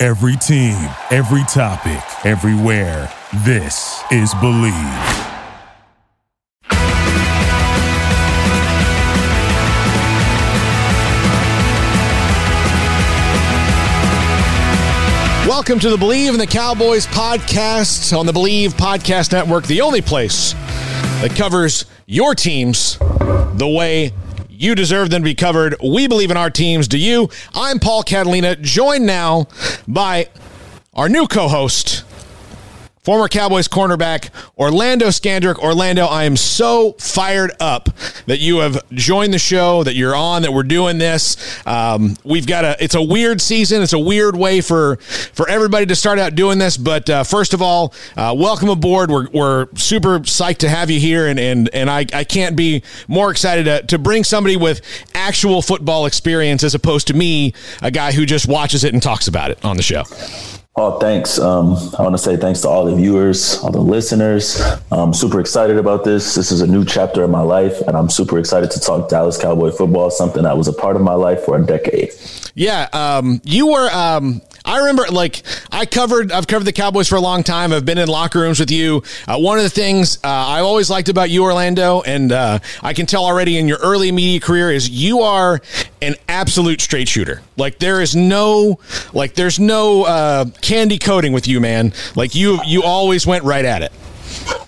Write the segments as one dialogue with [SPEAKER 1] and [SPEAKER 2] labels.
[SPEAKER 1] Every team, every topic, everywhere. This is Believe.
[SPEAKER 2] Welcome to the Believe in the Cowboys podcast on the Believe Podcast Network, the only place that covers your teams the way you deserve them to be covered. We believe in our teams. Do you? I'm Paul Catalina, joined now by our new co host, former Cowboys cornerback Orlando Scandrick. Orlando, I am so fired up that you have joined the show, that you're on, that we're doing this. Um, we've got a, it's a weird season. It's a weird way for, for everybody to start out doing this. But uh, first of all, uh, welcome aboard. We're, we're super psyched to have you here. And, and, and I, I can't be more excited to, to bring somebody with actual football experience as opposed to me, a guy who just watches it and talks about it on the show.
[SPEAKER 3] Oh, thanks. Um, I want to say thanks to all the viewers, all the listeners. I'm super excited about this. This is a new chapter in my life, and I'm super excited to talk Dallas Cowboy football, something that was a part of my life for a decade.
[SPEAKER 2] Yeah, um, you were. Um, I remember, like, I covered. I've covered the Cowboys for a long time. I've been in locker rooms with you. Uh, one of the things uh, I've always liked about you, Orlando, and uh, I can tell already in your early media career, is you are an absolute straight shooter. Like, there is no, like, there's no uh, candy coating with you, man. Like, you, you always went right at it.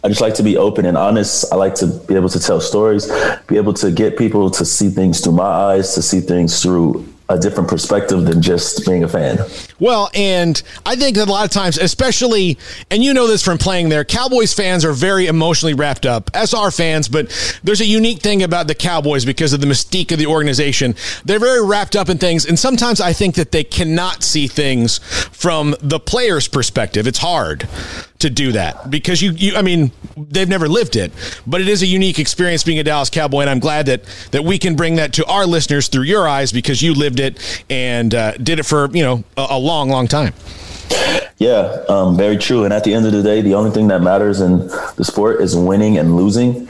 [SPEAKER 3] I just like to be open and honest. I like to be able to tell stories, be able to get people to see things through my eyes, to see things through a different perspective than just being a fan.
[SPEAKER 2] Well, and I think that a lot of times, especially, and you know this from playing there, Cowboys fans are very emotionally wrapped up, as are fans, but there's a unique thing about the Cowboys because of the mystique of the organization. They're very wrapped up in things, and sometimes I think that they cannot see things from the player's perspective. It's hard to do that because you, you I mean, they've never lived it, but it is a unique experience being a Dallas Cowboy, and I'm glad that that we can bring that to our listeners through your eyes because you lived it and uh, did it for you know a, a long, long time.
[SPEAKER 3] Yeah, um, very true. And at the end of the day, the only thing that matters in the sport is winning and losing.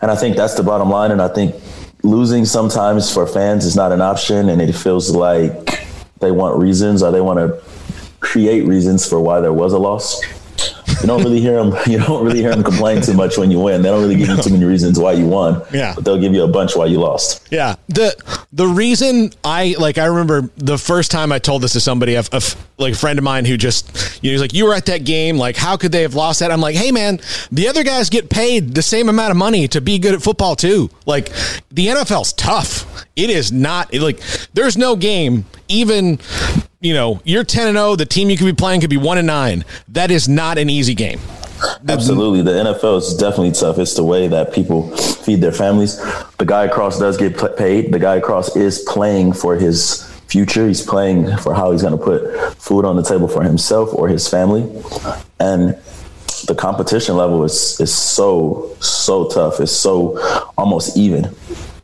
[SPEAKER 3] And I think that's the bottom line. And I think losing sometimes for fans is not an option, and it feels like they want reasons or they want to create reasons for why there was a loss you don't really hear them. You don't really hear them complain too much when you win. They don't really give you too many reasons why you won.
[SPEAKER 2] Yeah,
[SPEAKER 3] but they'll give you a bunch why you lost.
[SPEAKER 2] Yeah. the The reason I like, I remember the first time I told this to somebody, a, a like a friend of mine who just, you know, he's like, "You were at that game. Like, how could they have lost that?" I'm like, "Hey, man, the other guys get paid the same amount of money to be good at football too. Like, the NFL's tough. It is not like there's no game even you know, you're 10 and 0, the team you could be playing could be 1 and 9. That is not an easy game.
[SPEAKER 3] Absolutely. The NFL is definitely tough. It's the way that people feed their families. The guy across does get paid. The guy across is playing for his future. He's playing for how he's going to put food on the table for himself or his family. And the competition level is is so so tough. It's so almost even.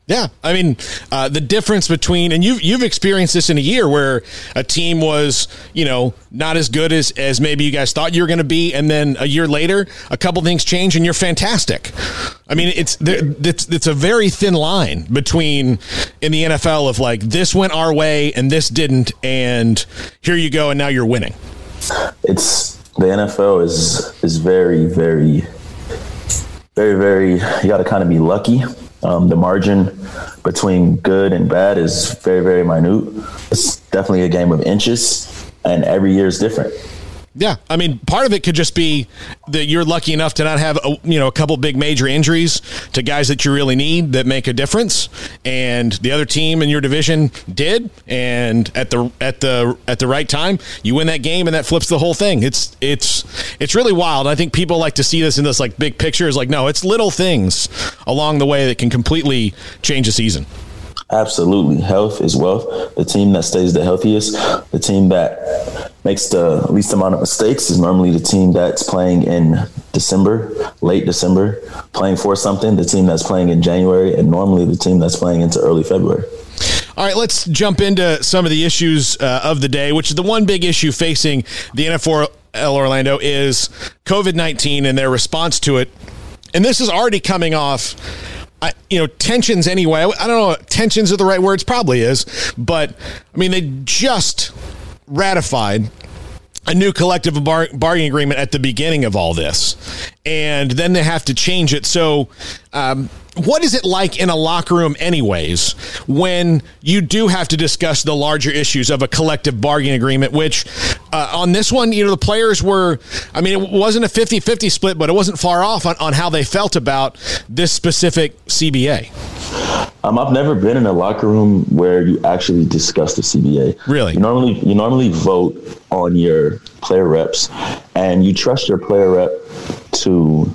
[SPEAKER 2] Yeah, I mean uh, the difference between and you've you've experienced this in a year where a team was you know not as good as as maybe you guys thought you were going to be, and then a year later a couple things change and you're fantastic. I mean it's it's it's a very thin line between in the NFL of like this went our way and this didn't, and here you go and now you're winning.
[SPEAKER 3] It's the NFL is is very very very very you got to kind of be lucky um, the margin between good and bad is very, very minute. It's definitely a game of inches, and every year is different.
[SPEAKER 2] Yeah, I mean, part of it could just be that you're lucky enough to not have a, you know a couple big major injuries to guys that you really need that make a difference, and the other team in your division did, and at the at the at the right time, you win that game, and that flips the whole thing. It's it's it's really wild. I think people like to see this in this like big picture. Is like no, it's little things along the way that can completely change a season.
[SPEAKER 3] Absolutely. Health is wealth. The team that stays the healthiest, the team that makes the least amount of mistakes is normally the team that's playing in December, late December, playing for something. The team that's playing in January, and normally the team that's playing into early February.
[SPEAKER 2] All right, let's jump into some of the issues uh, of the day, which is the one big issue facing the NFL Orlando is COVID 19 and their response to it. And this is already coming off I, you know, tensions anyway. I don't know, tensions are the right words, probably is, but I mean, they just ratified a new collective bar- bargaining agreement at the beginning of all this, and then they have to change it. So, um, what is it like in a locker room, anyways, when you do have to discuss the larger issues of a collective bargaining agreement? Which, uh, on this one, you know, the players were, I mean, it wasn't a 50 50 split, but it wasn't far off on, on how they felt about this specific CBA.
[SPEAKER 3] Um, I've never been in a locker room where you actually discuss the CBA.
[SPEAKER 2] Really?
[SPEAKER 3] You normally you normally vote on your player reps, and you trust your player rep to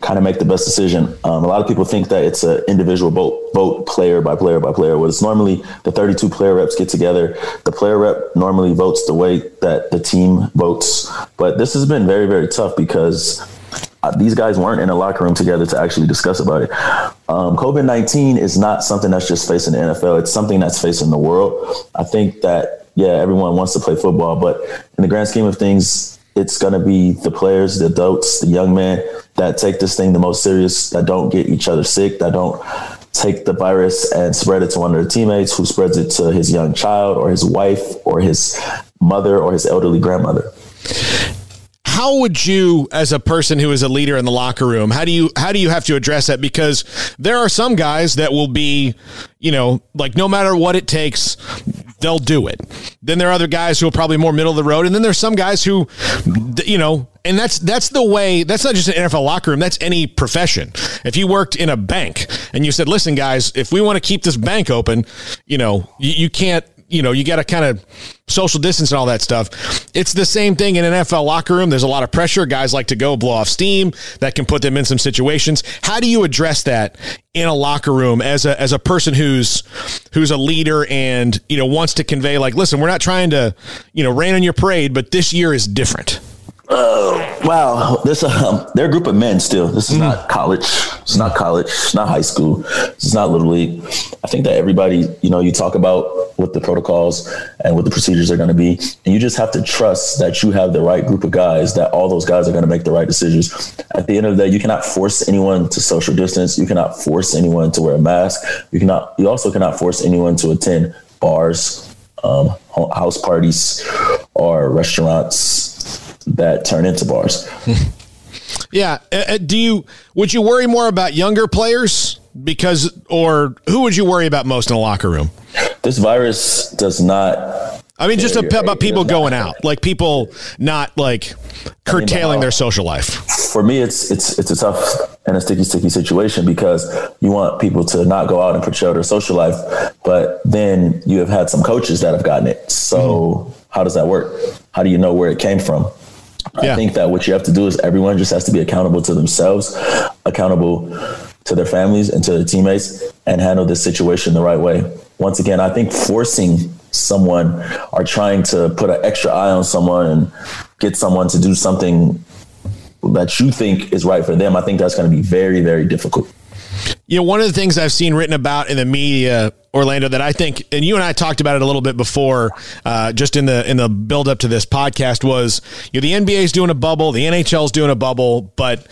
[SPEAKER 3] kind of make the best decision. Um, a lot of people think that it's an individual vote, vote player by player by player. Well, it's normally the 32 player reps get together. The player rep normally votes the way that the team votes. But this has been very, very tough because uh, these guys weren't in a locker room together to actually discuss about it. Um, COVID 19 is not something that's just facing the NFL, it's something that's facing the world. I think that, yeah, everyone wants to play football, but in the grand scheme of things, it's going to be the players, the adults, the young men that take this thing the most serious, that don't get each other sick, that don't take the virus and spread it to one of their teammates who spreads it to his young child or his wife or his mother or his elderly grandmother.
[SPEAKER 2] How would you as a person who is a leader in the locker room how do you how do you have to address that? Because there are some guys that will be you know like no matter what it takes they'll do it. Then there are other guys who are probably more middle of the road and then there's some guys who you know and that's that's the way that's not just an NFL locker room that's any profession. If you worked in a bank and you said listen guys if we want to keep this bank open you know you, you can't you know, you got to kind of social distance and all that stuff. It's the same thing in an NFL locker room. There's a lot of pressure. Guys like to go blow off steam. That can put them in some situations. How do you address that in a locker room as a as a person who's who's a leader and you know wants to convey like, listen, we're not trying to you know rain on your parade, but this year is different.
[SPEAKER 3] Oh wow! This um, they're a group of men still. This is mm. not college. It's not college. It's not high school. It's not little league. I think that everybody, you know, you talk about what the protocols and what the procedures are going to be, and you just have to trust that you have the right group of guys. That all those guys are going to make the right decisions. At the end of the day, you cannot force anyone to social distance. You cannot force anyone to wear a mask. You cannot. You also cannot force anyone to attend bars, um, house parties, or restaurants that turn into bars.
[SPEAKER 2] yeah. Uh, uh, do you would you worry more about younger players because, or who would you worry about most in a locker room?
[SPEAKER 3] This virus does not.
[SPEAKER 2] I mean, just about people going out, like people not like curtailing I mean, their social life.
[SPEAKER 3] For me, it's it's it's a tough and a sticky, sticky situation because you want people to not go out and portray their social life, but then you have had some coaches that have gotten it. So mm-hmm. how does that work? How do you know where it came from? Yeah. I think that what you have to do is everyone just has to be accountable to themselves, accountable to their families and to their teammates, and handle this situation the right way. Once again, I think forcing someone or trying to put an extra eye on someone and get someone to do something that you think is right for them, I think that's going to be very, very difficult.
[SPEAKER 2] You know, one of the things I've seen written about in the media, Orlando, that I think, and you and I talked about it a little bit before, uh, just in the in the build up to this podcast, was you know the NBA is doing a bubble, the NHL is doing a bubble, but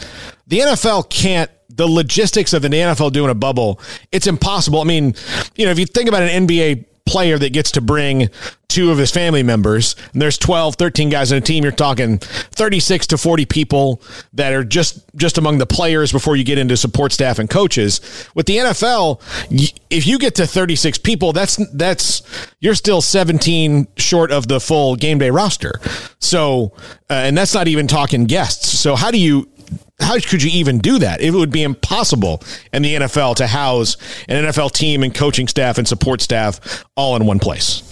[SPEAKER 2] the NFL can't the logistics of the NFL doing a bubble, it's impossible. I mean, you know, if you think about an NBA player that gets to bring two of his family members. And there's 12 13 guys in a team. You're talking 36 to 40 people that are just just among the players before you get into support staff and coaches. With the NFL if you get to 36 people that's that's you're still 17 short of the full game day roster. So uh, and that's not even talking guests. So how do you how could you even do that? It would be impossible in the NFL to house an NFL team and coaching staff and support staff all in one place.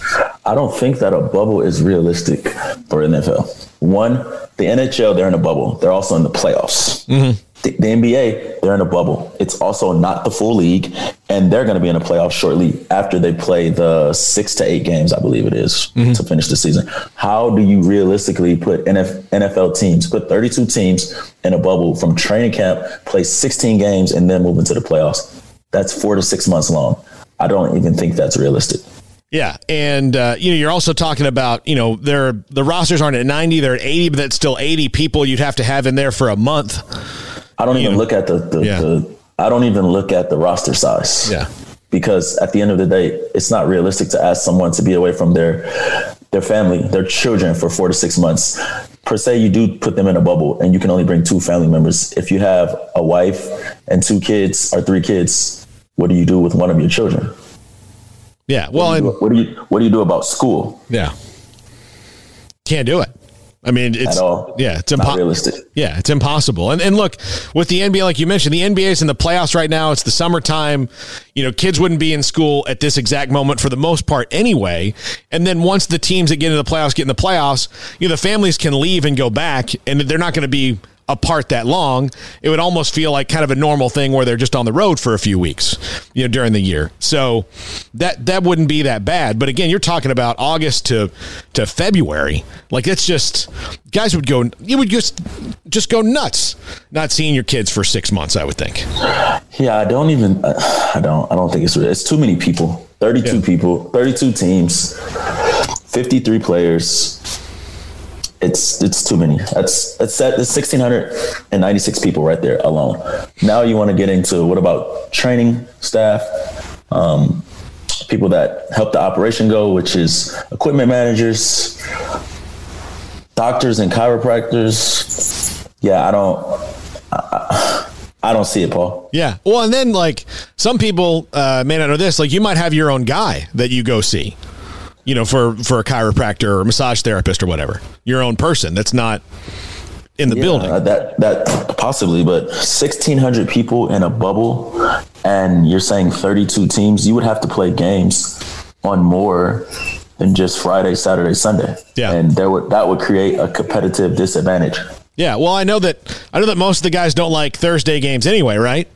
[SPEAKER 3] I don't think that a bubble is realistic for NFL. One, the NHL, they're in a bubble. They're also in the playoffs. Mm-hmm. The, the NBA, they're in a bubble. It's also not the full league, and they're going to be in a playoff shortly after they play the six to eight games, I believe it is, mm-hmm. to finish the season. How do you realistically put NFL teams, put 32 teams in a bubble from training camp, play 16 games, and then move into the playoffs? That's four to six months long. I don't even think that's realistic.
[SPEAKER 2] Yeah, and uh, you know you're also talking about you know they're the rosters aren't at 90, they're at 80, but that's still 80 people you'd have to have in there for a month.
[SPEAKER 3] I don't you even know. look at the, the, yeah. the I don't even look at the roster size.
[SPEAKER 2] Yeah.
[SPEAKER 3] Because at the end of the day, it's not realistic to ask someone to be away from their their family, their children for four to six months. Per se, you do put them in a bubble and you can only bring two family members. If you have a wife and two kids or three kids, what do you do with one of your children?
[SPEAKER 2] Yeah. Well,
[SPEAKER 3] what do,
[SPEAKER 2] and,
[SPEAKER 3] what do you what do you do about school?
[SPEAKER 2] Yeah. Can't do it. I mean, it's yeah, it's impossible. Yeah, it's impossible. And and look, with the NBA, like you mentioned, the NBA is in the playoffs right now. It's the summertime. You know, kids wouldn't be in school at this exact moment for the most part anyway. And then once the teams that get into the playoffs get in the playoffs, you know, the families can leave and go back, and they're not going to be apart that long, it would almost feel like kind of a normal thing where they're just on the road for a few weeks, you know, during the year. So that that wouldn't be that bad. But again, you're talking about August to to February. Like it's just guys would go you would just just go nuts not seeing your kids for 6 months, I would think.
[SPEAKER 3] Yeah, I don't even I don't I don't think it's it's too many people. 32 yeah. people, 32 teams, 53 players it's it's too many. That's that's that's sixteen hundred and ninety six people right there alone. Now you want to get into what about training staff, um, people that help the operation go, which is equipment managers, doctors and chiropractors. Yeah, I don't. I, I don't see it, Paul.
[SPEAKER 2] Yeah. Well, and then like some people uh, may not know this. Like you might have your own guy that you go see you know, for for a chiropractor or massage therapist or whatever. Your own person that's not in the yeah, building.
[SPEAKER 3] Uh, that that possibly, but sixteen hundred people in a bubble, and you're saying thirty two teams. You would have to play games on more than just Friday, Saturday, Sunday.
[SPEAKER 2] Yeah,
[SPEAKER 3] and there would that would create a competitive disadvantage.
[SPEAKER 2] Yeah, well, I know that I know that most of the guys don't like Thursday games anyway, right?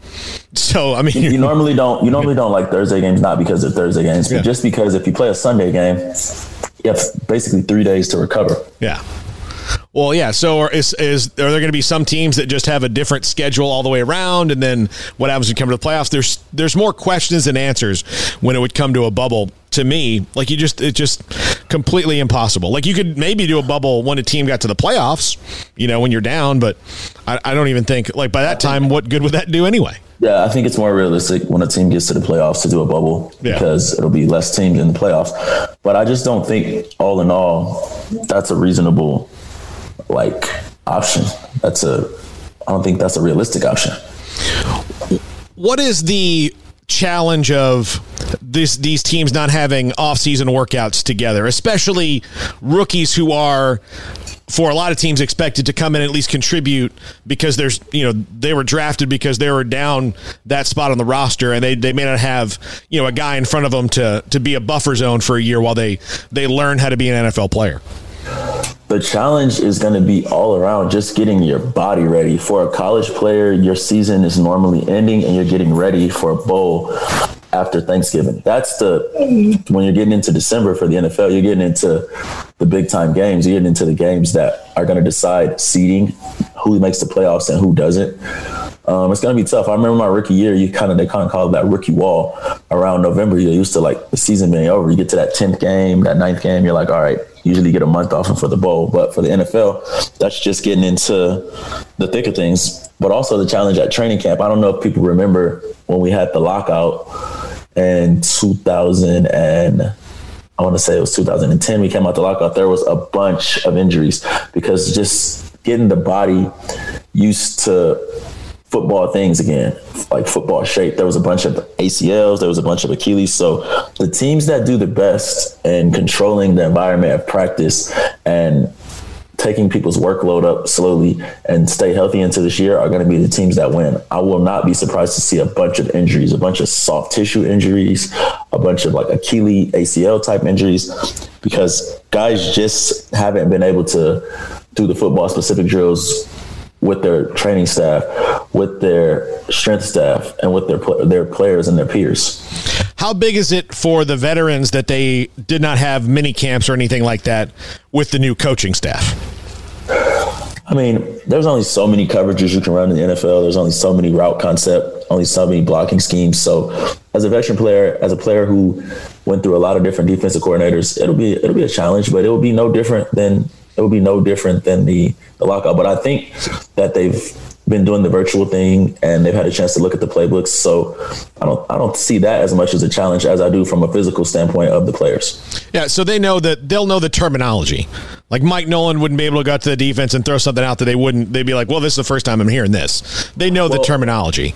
[SPEAKER 2] So I mean,
[SPEAKER 3] you, you normally don't you normally don't like Thursday games not because of Thursday games, yeah. but just because if you play a Sunday game, you have basically three days to recover.
[SPEAKER 2] Yeah. Well, yeah. So, is is are there going to be some teams that just have a different schedule all the way around, and then what happens when you come to the playoffs? There's there's more questions than answers when it would come to a bubble. To me, like you just it's just completely impossible. Like you could maybe do a bubble when a team got to the playoffs, you know, when you're down, but I, I don't even think like by that time, what good would that do anyway?
[SPEAKER 3] Yeah, I think it's more realistic when a team gets to the playoffs to do a bubble yeah. because it'll be less teams in the playoffs. But I just don't think, all in all, that's a reasonable like option. That's a I don't think that's a realistic option.
[SPEAKER 2] What is the challenge of this these teams not having off-season workouts together, especially rookies who are for a lot of teams expected to come in and at least contribute because there's you know they were drafted because they were down that spot on the roster and they, they may not have you know a guy in front of them to to be a buffer zone for a year while they they learn how to be an NFL player
[SPEAKER 3] the challenge is going to be all around just getting your body ready. For a college player, your season is normally ending and you're getting ready for a bowl after Thanksgiving. That's the when you're getting into December for the NFL, you're getting into the big time games. You're getting into the games that are going to decide seeding, who makes the playoffs and who doesn't. Um, it's going to be tough. I remember my rookie year, you kind of they kind of called that rookie wall around November. You're used to like the season being over. You get to that tenth game, that ninth game, you're like, all right, usually get a month off for the bowl. But for the NFL, that's just getting into the thick of things. But also the challenge at training camp. I don't know if people remember when we had the lockout in 2000 and I want to say it was 2010. We came out the lockout. There was a bunch of injuries because just getting the body used to football things again, like football shape. There was a bunch of ACLs, there was a bunch of Achilles. So the teams that do the best in controlling the environment of practice and taking people's workload up slowly and stay healthy into this year are going to be the teams that win. I will not be surprised to see a bunch of injuries, a bunch of soft tissue injuries, a bunch of like Achilles, ACL type injuries, because guys just haven't been able to do the football specific drills with their training staff with their strength staff and with their their players and their peers.
[SPEAKER 2] How big is it for the veterans that they did not have mini camps or anything like that with the new coaching staff?
[SPEAKER 3] I mean, there's only so many coverages you can run in the NFL. There's only so many route concept, only so many blocking schemes. So, as a veteran player, as a player who went through a lot of different defensive coordinators, it'll be it'll be a challenge, but it will be no different than it would be no different than the the lockout. But I think that they've been doing the virtual thing and they've had a chance to look at the playbooks. So I don't I don't see that as much as a challenge as I do from a physical standpoint of the players.
[SPEAKER 2] Yeah, so they know that they'll know the terminology. Like Mike Nolan wouldn't be able to go to the defense and throw something out that they wouldn't. They'd be like, "Well, this is the first time I'm hearing this." They know well, the terminology.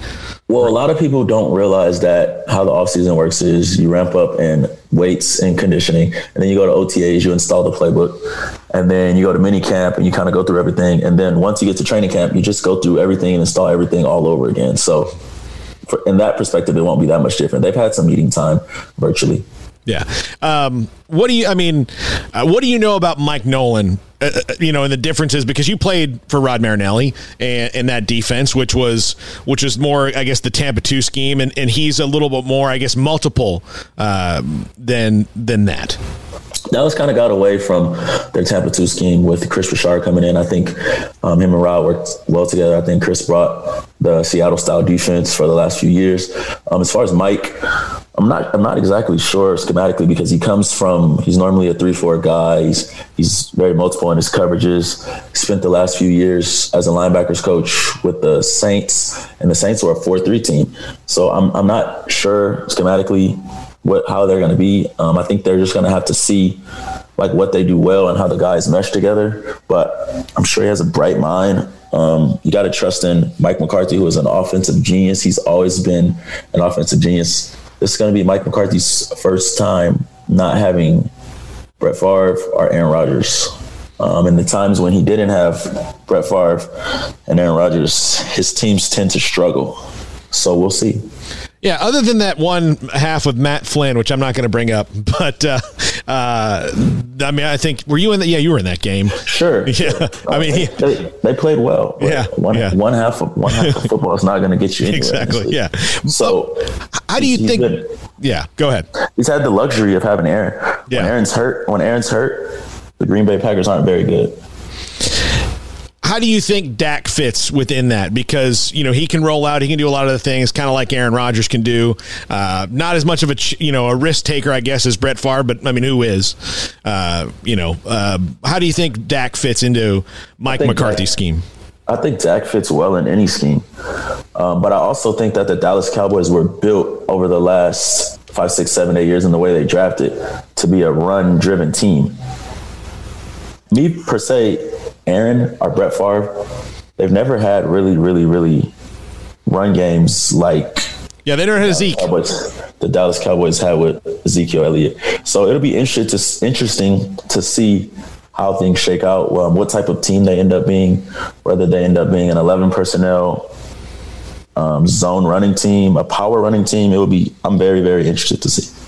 [SPEAKER 3] Well, a lot of people don't realize that how the offseason works is you ramp up in weights and conditioning, and then you go to OTAs, you install the playbook, and then you go to mini camp and you kind of go through everything, and then once you get to training camp, you just go through everything and install everything all over again. So, for, in that perspective, it won't be that much different. They've had some meeting time virtually.
[SPEAKER 2] Yeah. Um, what do you? I mean, uh, what do you know about Mike Nolan? Uh, uh, you know, and the differences because you played for Rod Marinelli and in that defense, which was which was more, I guess, the Tampa two scheme, and, and he's a little bit more, I guess, multiple uh, than than that.
[SPEAKER 3] Dallas kind of got away from their Tampa 2 scheme with Kris Richard coming in. I think um, him and Rod worked well together. I think Chris brought the Seattle style defense for the last few years. Um, as far as Mike, I'm not I'm not exactly sure schematically because he comes from he's normally a three four guy. He's he's very multiple in his coverages. He spent the last few years as a linebackers coach with the Saints, and the Saints were a four three team. So I'm I'm not sure schematically what how they're going to be. Um, I think they're just going to have to see like what they do well and how the guys mesh together. But I'm sure he has a bright mind. Um, you got to trust in Mike McCarthy, who is an offensive genius. He's always been an offensive genius. This is going to be Mike McCarthy's first time not having Brett Favre or Aaron Rodgers. Um, and the times when he didn't have Brett Favre and Aaron Rodgers, his teams tend to struggle. So we'll see.
[SPEAKER 2] Yeah, other than that one half with Matt Flynn, which I'm not going to bring up, but uh, uh, I mean, I think were you in that? Yeah, you were in that game.
[SPEAKER 3] Sure.
[SPEAKER 2] Yeah. I mean, he,
[SPEAKER 3] they, they, played well.
[SPEAKER 2] Yeah.
[SPEAKER 3] One,
[SPEAKER 2] yeah.
[SPEAKER 3] one half of one half of football is not going to get you anywhere.
[SPEAKER 2] Exactly. Yeah.
[SPEAKER 3] So,
[SPEAKER 2] how do you think? Yeah. Go ahead.
[SPEAKER 3] He's had the luxury of having Aaron. Yeah. When Aaron's hurt, when Aaron's hurt, the Green Bay Packers aren't very good
[SPEAKER 2] how do you think Dak fits within that? Because you know he can roll out, he can do a lot of the things, kind of like Aaron Rodgers can do. Uh, not as much of a you know a risk taker, I guess, as Brett Favre, but I mean, who is? Uh, you know, uh, how do you think Dak fits into Mike McCarthy's Dak, scheme?
[SPEAKER 3] I think Dak fits well in any scheme, um, but I also think that the Dallas Cowboys were built over the last five, six, seven, eight years in the way they drafted to be a run-driven team. Me per se, Aaron or Brett Favre, they've never had really, really, really run games like
[SPEAKER 2] yeah, they never had Zeke.
[SPEAKER 3] Cowboys, the Dallas Cowboys had with Ezekiel Elliott. So it'll be interesting to, interesting to see how things shake out, um, what type of team they end up being, whether they end up being an 11 personnel um, zone running team, a power running team. It will be. I'm very, very interested to see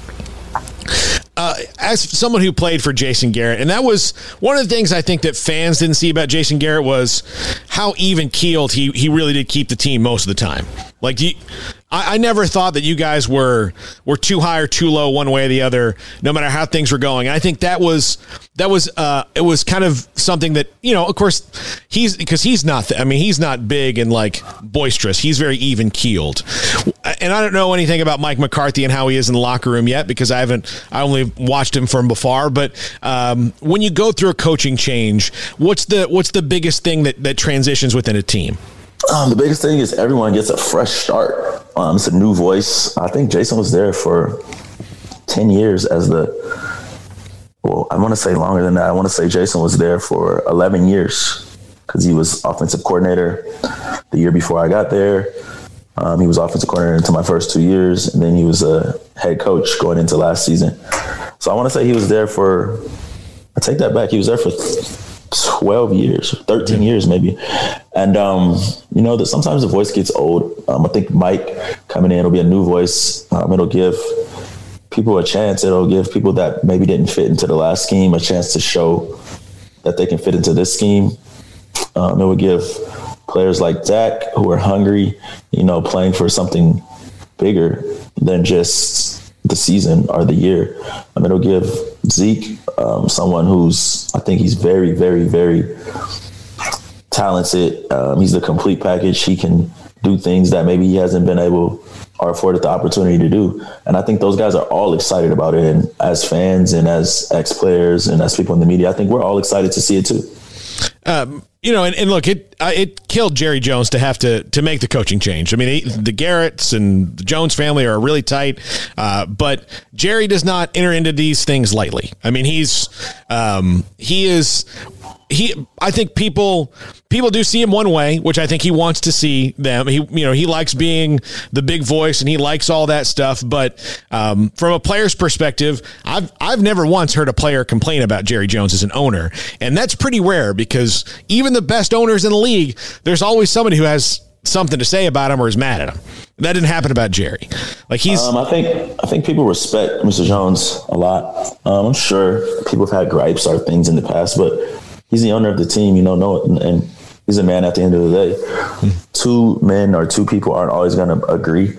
[SPEAKER 2] uh, as someone who played for Jason Garrett, and that was one of the things I think that fans didn't see about Jason Garrett was how even keeled he he really did keep the team most of the time. Like you, I, I, never thought that you guys were were too high or too low one way or the other, no matter how things were going. I think that was that was uh, it was kind of something that you know. Of course, he's because he's not. I mean, he's not big and like boisterous. He's very even keeled. And I don't know anything about Mike McCarthy and how he is in the locker room yet because I haven't. I only watched him from afar. But um, when you go through a coaching change, what's the what's the biggest thing that that transitions within a team?
[SPEAKER 3] Um, the biggest thing is everyone gets a fresh start. Um, it's a new voice. I think Jason was there for 10 years as the, well, I want to say longer than that. I want to say Jason was there for 11 years because he was offensive coordinator the year before I got there. Um, he was offensive coordinator into my first two years, and then he was a head coach going into last season. So I want to say he was there for, I take that back. He was there for 12 years, 13 years maybe. And, um, you know, that sometimes the voice gets old. Um, I think Mike coming in, it'll be a new voice. Um, it'll give people a chance. It'll give people that maybe didn't fit into the last scheme a chance to show that they can fit into this scheme. Um, it will give players like Dak who are hungry, you know, playing for something bigger than just the season or the year. Mean, it'll give Zeke um, someone who's, I think he's very, very, very talented. Um, he's the complete package. He can do things that maybe he hasn't been able or afforded the opportunity to do. And I think those guys are all excited about it. And as fans and as ex players and as people in the media, I think we're all excited to see it too.
[SPEAKER 2] Um, you know, and, and look, it uh, it killed Jerry Jones to have to to make the coaching change. I mean, he, the Garretts and the Jones family are really tight, uh, but Jerry does not enter into these things lightly. I mean, he's um, he is he I think people people do see him one way, which I think he wants to see them. He you know he likes being the big voice and he likes all that stuff. But um, from a player's perspective, I've I've never once heard a player complain about Jerry Jones as an owner, and that's pretty rare because even the best owners in the league, there's always somebody who has something to say about him or is mad at him. That didn't happen about Jerry. Like he's.
[SPEAKER 3] Um, I think I think people respect Mr. Jones a lot. Um, I'm sure people have had gripes or things in the past, but he's the owner of the team, you know, no, and he's a man at the end of the day. Two men or two people aren't always going to agree.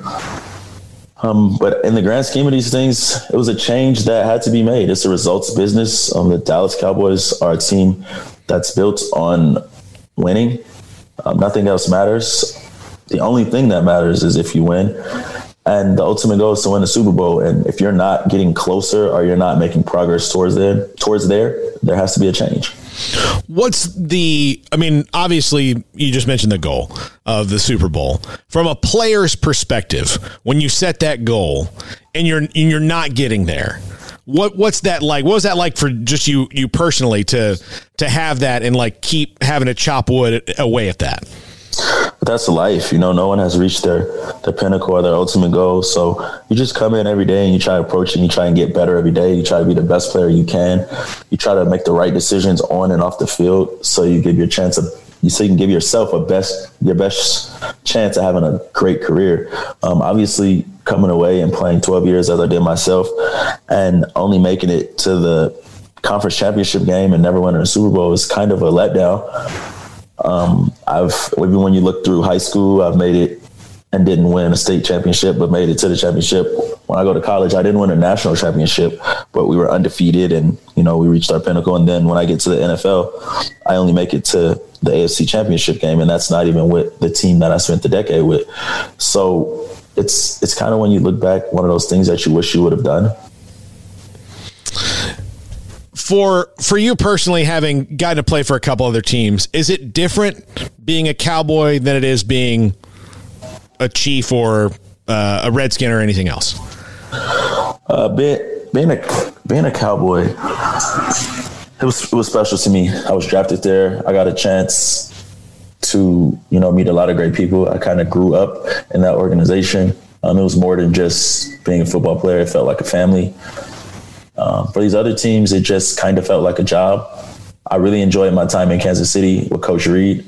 [SPEAKER 3] Um, but in the grand scheme of these things, it was a change that had to be made. It's a results business. Um, the Dallas Cowboys are a team that's built on winning. Um, nothing else matters. The only thing that matters is if you win. And the ultimate goal is to win the Super Bowl. And if you're not getting closer or you're not making progress towards there, towards there, there has to be a change.
[SPEAKER 2] What's the? I mean, obviously, you just mentioned the goal of the Super Bowl. From a player's perspective, when you set that goal and you're and you're not getting there, what what's that like? What was that like for just you you personally to to have that and like keep having to chop wood away at that?
[SPEAKER 3] But that's life, you know. No one has reached their their pinnacle or their ultimate goal. So you just come in every day and you try to approach it. And you try and get better every day. You try to be the best player you can. You try to make the right decisions on and off the field. So you give your chance of you so you can give yourself a best your best chance of having a great career. Um, obviously, coming away and playing 12 years as I did myself, and only making it to the conference championship game and never winning a Super Bowl is kind of a letdown. Um, I've even when you look through high school, I've made it and didn't win a state championship, but made it to the championship. When I go to college, I didn't win a national championship, but we were undefeated and, you know, we reached our pinnacle. And then when I get to the NFL, I only make it to the AFC championship game. And that's not even with the team that I spent the decade with. So it's, it's kind of when you look back, one of those things that you wish you would have done
[SPEAKER 2] for for you personally having gotten to play for a couple other teams is it different being a cowboy than it is being a chief or uh, a redskin or anything else?
[SPEAKER 3] Uh, being, being a being a cowboy it was it was special to me. I was drafted there. I got a chance to you know meet a lot of great people. I kind of grew up in that organization. Um, it was more than just being a football player. It felt like a family um, for these other teams, it just kind of felt like a job. I really enjoyed my time in Kansas City with Coach Reid.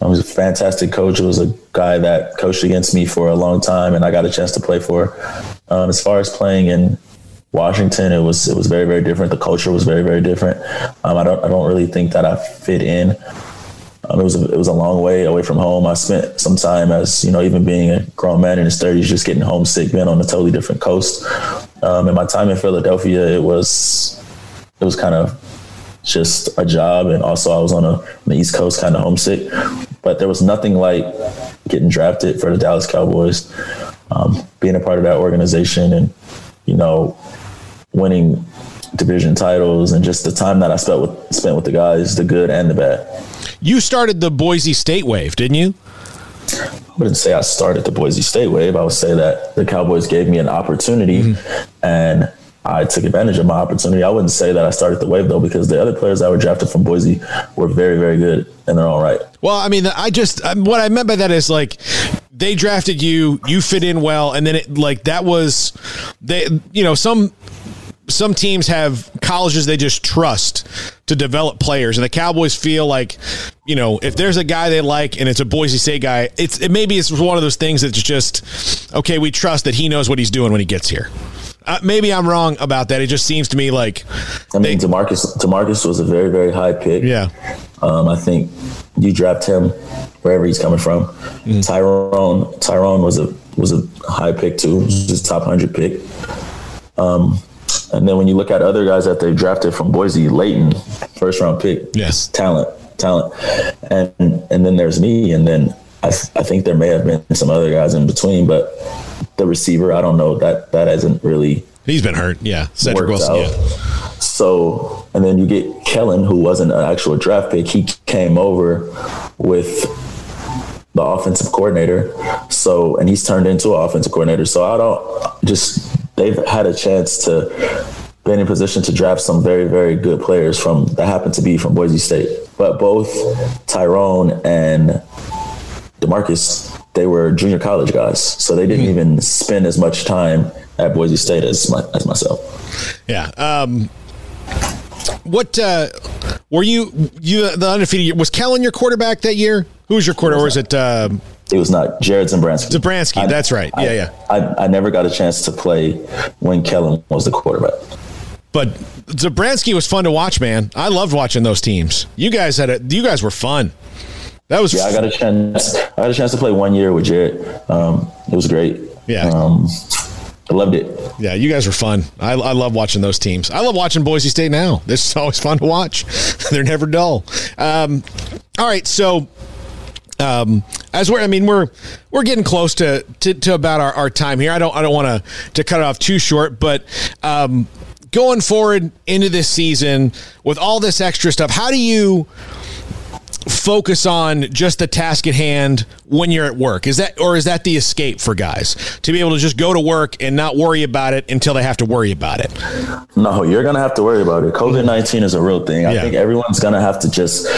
[SPEAKER 3] He was a fantastic coach. It was a guy that coached against me for a long time, and I got a chance to play for. Um, as far as playing in Washington, it was it was very very different. The culture was very very different. Um, I don't I don't really think that I fit in. Um, it was a, it was a long way away from home. I spent some time as you know, even being a grown man in his thirties, just getting homesick, being on a totally different coast. Um, and my time in Philadelphia, it was it was kind of just a job, and also I was on, a, on the East Coast, kind of homesick. But there was nothing like getting drafted for the Dallas Cowboys, um, being a part of that organization, and you know, winning division titles, and just the time that I spent with spent with the guys, the good and the bad.
[SPEAKER 2] You started the Boise State wave, didn't you?
[SPEAKER 3] I wouldn't say I started the Boise State wave. I would say that the Cowboys gave me an opportunity mm-hmm. and I took advantage of my opportunity. I wouldn't say that I started the wave though, because the other players that were drafted from Boise were very, very good and they're all right.
[SPEAKER 2] Well, I mean, I just um, what I meant by that is like they drafted you, you fit in well, and then it like that was they, you know, some some teams have colleges they just trust to develop players, and the Cowboys feel like, you know, if there's a guy they like and it's a Boise State guy, it's it maybe it's one of those things that's just okay. We trust that he knows what he's doing when he gets here. Uh, maybe I'm wrong about that. It just seems to me like
[SPEAKER 3] I mean, they, DeMarcus DeMarcus was a very very high pick.
[SPEAKER 2] Yeah,
[SPEAKER 3] um, I think you draft him wherever he's coming from. Mm-hmm. Tyrone Tyrone was a was a high pick too, his top hundred pick. Um, and then when you look at other guys that they've drafted from Boise, Leighton, first round pick,
[SPEAKER 2] yes,
[SPEAKER 3] talent, talent, and and then there's me, and then I, I think there may have been some other guys in between, but the receiver, I don't know that that hasn't really.
[SPEAKER 2] He's been hurt, yeah. Cedric Wilson, yeah.
[SPEAKER 3] So, and then you get Kellen, who wasn't an actual draft pick. He came over with the offensive coordinator. So, and he's turned into an offensive coordinator. So I don't just, they've had a chance to be in a position to draft some very, very good players from that happen to be from Boise State. But both Tyrone and DeMarcus, they were junior college guys. So they didn't mm-hmm. even spend as much time at Boise State as my, as myself.
[SPEAKER 2] Yeah. Um, what uh, were you? You the undefeated was Kellen your quarterback that year? Who was your quarterback? Or was it? Um,
[SPEAKER 3] it was not Jared Zabransky.
[SPEAKER 2] Zabransky, I, that's right. Yeah,
[SPEAKER 3] I,
[SPEAKER 2] yeah.
[SPEAKER 3] I, I never got a chance to play when Kellen was the quarterback.
[SPEAKER 2] But Zabransky was fun to watch, man. I loved watching those teams. You guys had a, you guys were fun. That was
[SPEAKER 3] yeah. I got a chance. I got a chance to play one year with Jared. Um, it was great.
[SPEAKER 2] Yeah.
[SPEAKER 3] Um, I loved it.
[SPEAKER 2] Yeah, you guys were fun. I, I love watching those teams. I love watching Boise State now. This is always fun to watch. They're never dull. Um, all right, so um, as we're, I mean, we're we're getting close to to, to about our, our time here. I don't I don't want to to cut it off too short, but um, going forward into this season with all this extra stuff, how do you? Focus on just the task at hand when you're at work? Is that or is that the escape for guys to be able to just go to work and not worry about it until they have to worry about it?
[SPEAKER 3] No, you're gonna have to worry about it. COVID nineteen is a real thing. I yeah. think everyone's gonna have to just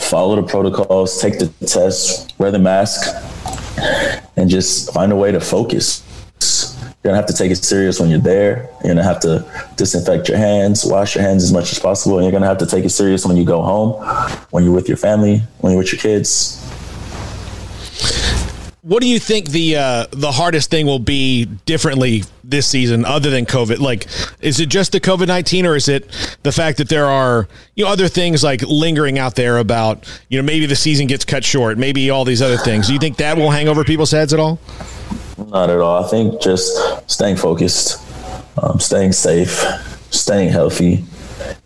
[SPEAKER 3] follow the protocols, take the test, wear the mask, and just find a way to focus. You're gonna have to take it serious when you're there. You're gonna have to disinfect your hands, wash your hands as much as possible, and you're gonna have to take it serious when you go home, when you're with your family, when you're with your kids.
[SPEAKER 2] What do you think the uh, the hardest thing will be differently this season, other than COVID? Like, is it just the COVID nineteen, or is it the fact that there are you know other things like lingering out there about you know maybe the season gets cut short, maybe all these other things? Do you think that will hang over people's heads at all?
[SPEAKER 3] Not at all. I think just staying focused, um, staying safe, staying healthy,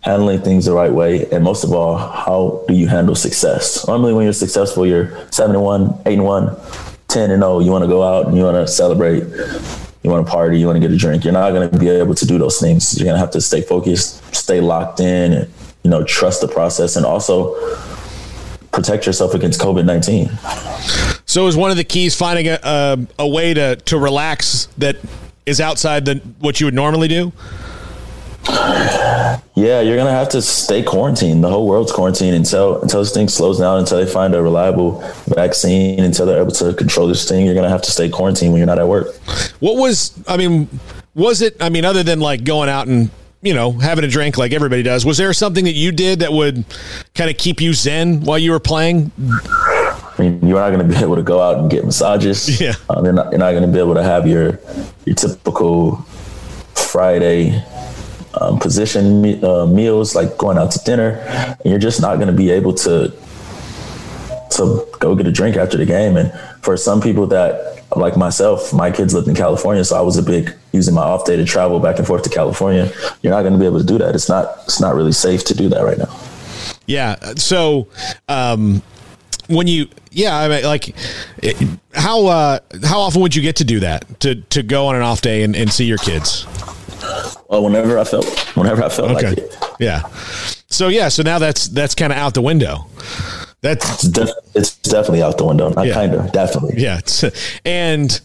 [SPEAKER 3] handling things the right way, and most of all, how do you handle success? Normally, when you're successful, you're 71, 8 and 1, 10 and 0. You want to go out and you want to celebrate. You want to party. You want to get a drink. You're not going to be able to do those things. You're going to have to stay focused, stay locked in, and you know trust the process, and also protect yourself against COVID nineteen.
[SPEAKER 2] So, is one of the keys finding a, a, a way to to relax that is outside the what you would normally do?
[SPEAKER 3] Yeah, you're gonna have to stay quarantined. The whole world's quarantined until until this thing slows down, until they find a reliable vaccine, until they're able to control this thing. You're gonna have to stay quarantined when you're not at work.
[SPEAKER 2] What was I mean? Was it? I mean, other than like going out and you know, having a drink like everybody does. Was there something that you did that would kind of keep you zen while you were playing?
[SPEAKER 3] I mean, you're not going to be able to go out and get massages.
[SPEAKER 2] Yeah.
[SPEAKER 3] Um, you're not, not going to be able to have your your typical Friday um, position me, uh, meals like going out to dinner. And you're just not going to be able to to go get a drink after the game. And for some people that like myself, my kids lived in California, so I was a big using my off day to travel back and forth to California. You're not going to be able to do that. It's not. It's not really safe to do that right now.
[SPEAKER 2] Yeah. So, um, when you, yeah, I mean, like, how uh, how often would you get to do that to to go on an off day and, and see your kids?
[SPEAKER 3] Well, whenever I felt, whenever I felt okay. like it.
[SPEAKER 2] Yeah. So yeah, so now that's that's kind of out the window. That's
[SPEAKER 3] it's, def- it's, definitely out the window. Not yeah. kind of, definitely.
[SPEAKER 2] Yeah, and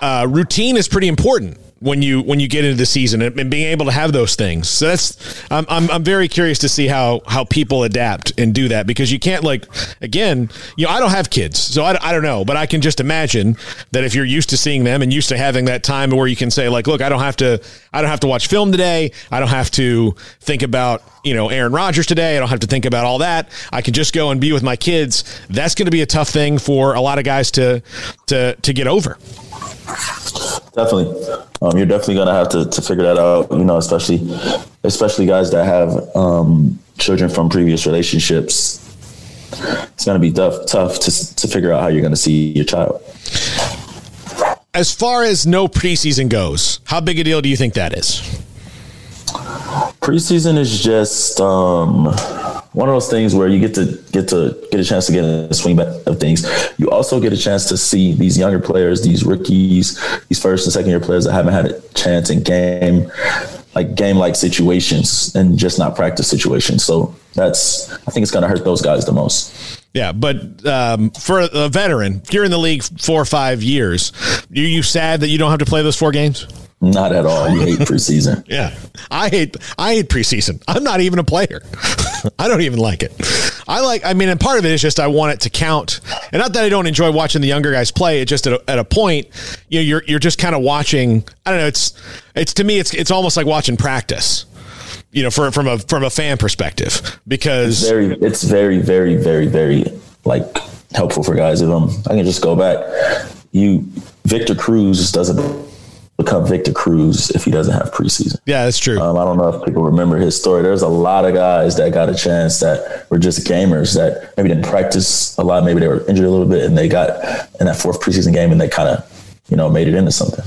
[SPEAKER 2] uh, routine is pretty important when you when you get into the season and, and being able to have those things. So that's I'm, I'm I'm very curious to see how how people adapt and do that because you can't like again you know I don't have kids so I, I don't know but I can just imagine that if you're used to seeing them and used to having that time where you can say like look I don't have to I don't have to watch film today I don't have to think about you know Aaron Rodgers today I don't have to think about all that I can just go and be with my kids that's going to be a tough thing for a lot of guys to to to get over.
[SPEAKER 3] Definitely, um, you're definitely gonna have to, to figure that out. You know, especially especially guys that have um, children from previous relationships. it's going to be tough tough to to figure out how you're going to see your child.
[SPEAKER 2] As far as no preseason goes, how big a deal do you think that is?
[SPEAKER 3] Preseason is just um, one of those things where you get to get to get a chance to get in the swing of things. You also get a chance to see these younger players, these rookies, these first and second year players that haven't had a chance in game, like game like situations, and just not practice situations. So that's I think it's going to hurt those guys the most.
[SPEAKER 2] Yeah, but um, for a veteran, if you're in the league four or five years, are you sad that you don't have to play those four games?
[SPEAKER 3] Not at all. You hate preseason.
[SPEAKER 2] yeah, I hate I hate preseason. I'm not even a player. I don't even like it. I like. I mean, and part of it is just I want it to count, and not that I don't enjoy watching the younger guys play. It just at a, at a point, you know, you're you're just kind of watching. I don't know. It's it's to me, it's it's almost like watching practice you know, for, from a from a fan perspective, because
[SPEAKER 3] it's very, it's very, very, very, very like helpful for guys. If I'm, I can just go back. You, Victor Cruz doesn't become Victor Cruz if he doesn't have preseason.
[SPEAKER 2] Yeah, that's true.
[SPEAKER 3] Um, I don't know if people remember his story. There's a lot of guys that got a chance that were just gamers that maybe didn't practice a lot. Maybe they were injured a little bit and they got in that fourth preseason game and they kind of, you know, made it into something.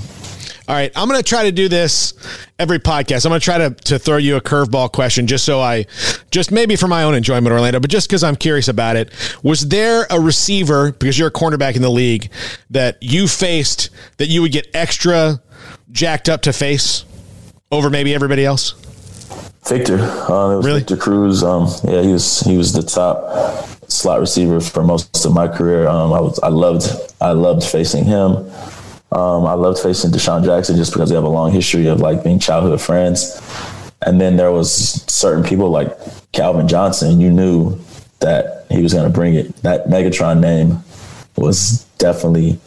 [SPEAKER 2] All right, I'm going to try to do this every podcast. I'm going to try to to throw you a curveball question just so I just maybe for my own enjoyment Orlando, but just cuz I'm curious about it. Was there a receiver because you're a cornerback in the league that you faced that you would get extra jacked up to face over maybe everybody else?
[SPEAKER 3] Victor, uh, really? Victor Cruz. Um, yeah, he was he was the top slot receiver for most of my career. Um, I was I loved I loved facing him. Um, I loved facing DeSean Jackson just because we have a long history of like being childhood friends. And then there was certain people like Calvin Johnson. You knew that he was going to bring it. That Megatron name was definitely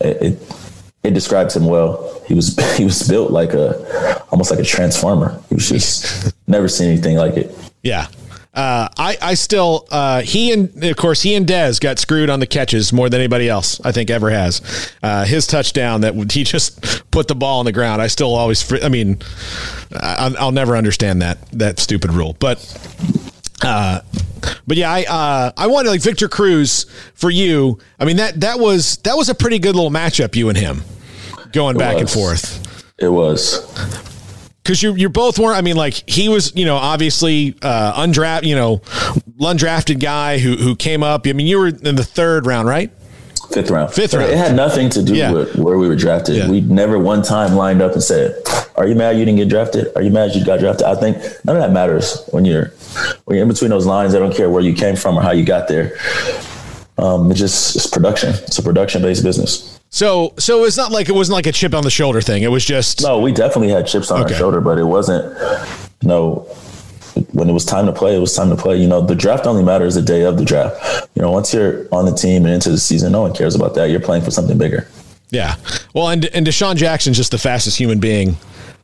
[SPEAKER 3] it, it. It describes him well. He was he was built like a almost like a transformer. He was just never seen anything like it.
[SPEAKER 2] Yeah, uh, I, I still, uh, he and of course he and Dez got screwed on the catches more than anybody else I think ever has. Uh, his touchdown that he just put the ball on the ground. I still always, I mean, I, will never understand that that stupid rule. But, uh, but yeah, I uh, I wanted like Victor Cruz for you. I mean that that was that was a pretty good little matchup you and him going it back was. and forth.
[SPEAKER 3] It was
[SPEAKER 2] because you you both weren't. I mean, like he was, you know, obviously uh, undrafted, you know, undrafted guy who who came up. I mean, you were in the third round, right?
[SPEAKER 3] Fifth round.
[SPEAKER 2] Fifth round.
[SPEAKER 3] It had nothing to do yeah. with where we were drafted. Yeah. We never one time lined up and said, "Are you mad you didn't get drafted? Are you mad you got drafted?" I think none of that matters when you're when you're in between those lines. I don't care where you came from or how you got there. Um, it's just it's production. It's a production based business.
[SPEAKER 2] So, so it's not like it wasn't like a chip on the shoulder thing. It was just
[SPEAKER 3] no. We definitely had chips on okay. our shoulder, but it wasn't. Know, when it was time to play, it was time to play. You know, the draft only matters the day of the draft. You know, once you're on the team and into the season, no one cares about that. You're playing for something bigger.
[SPEAKER 2] Yeah. Well, and and DeSean Jackson's just the fastest human being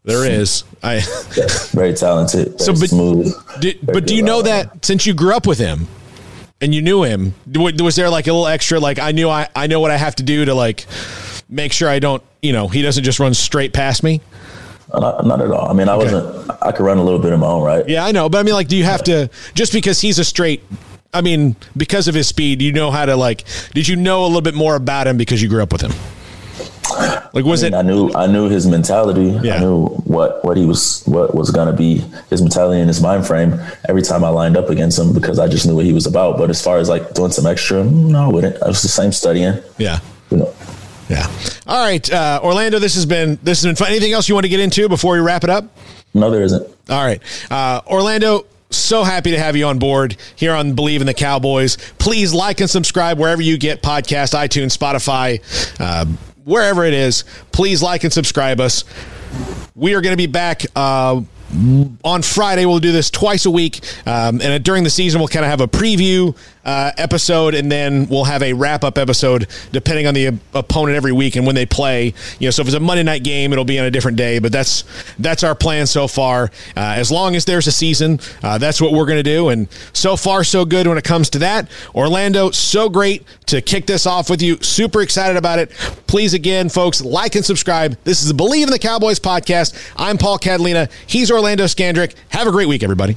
[SPEAKER 2] there is. I
[SPEAKER 3] yeah, very talented. Very so, but smooth.
[SPEAKER 2] Did, but do you know that since you grew up with him? and you knew him, was there like a little extra, like I knew I, I know what I have to do to like make sure I don't, you know, he doesn't just run straight past me?
[SPEAKER 3] Uh, not, not at all. I mean, I okay. wasn't, I could run a little bit of my own, right?
[SPEAKER 2] Yeah, I know. But I mean, like, do you have to, just because he's a straight, I mean, because of his speed, you know how to like, did you know a little bit more about him because you grew up with him? Like was
[SPEAKER 3] I mean,
[SPEAKER 2] it?
[SPEAKER 3] I knew I knew his mentality. Yeah. I knew what what he was what was going to be his mentality and his mind frame every time I lined up against him because I just knew what he was about. But as far as like doing some extra, no, I wouldn't. I was the same studying.
[SPEAKER 2] Yeah. You know. Yeah. All right, uh, Orlando. This has been this has been fun. Anything else you want to get into before we wrap it up?
[SPEAKER 3] No, there isn't.
[SPEAKER 2] All right, uh, Orlando so happy to have you on board here on Bleav in the Cowboys. Please like and subscribe wherever you get podcast, iTunes, Spotify, uh, wherever it is. Please like and subscribe us. We are going to be back uh, on Friday. We'll do this twice a week. Um, and during the season, we'll kind of have a preview uh, episode, and then we'll have a wrap up episode depending on the opponent every week and when they play. You know, so if it's a Monday night game, it'll be on a different day. But that's that's our plan so far. Uh, as long as there's a season, uh, that's what we're going to do. And so far, so good when it comes to that. Orlando, so great to kick this off with you. Super excited about it. Please, again, folks, like and subscribe. This is the Bleav in the Cowboys podcast. I'm Paul Catalina. He's Orlando Scandrick. Have a great week, everybody.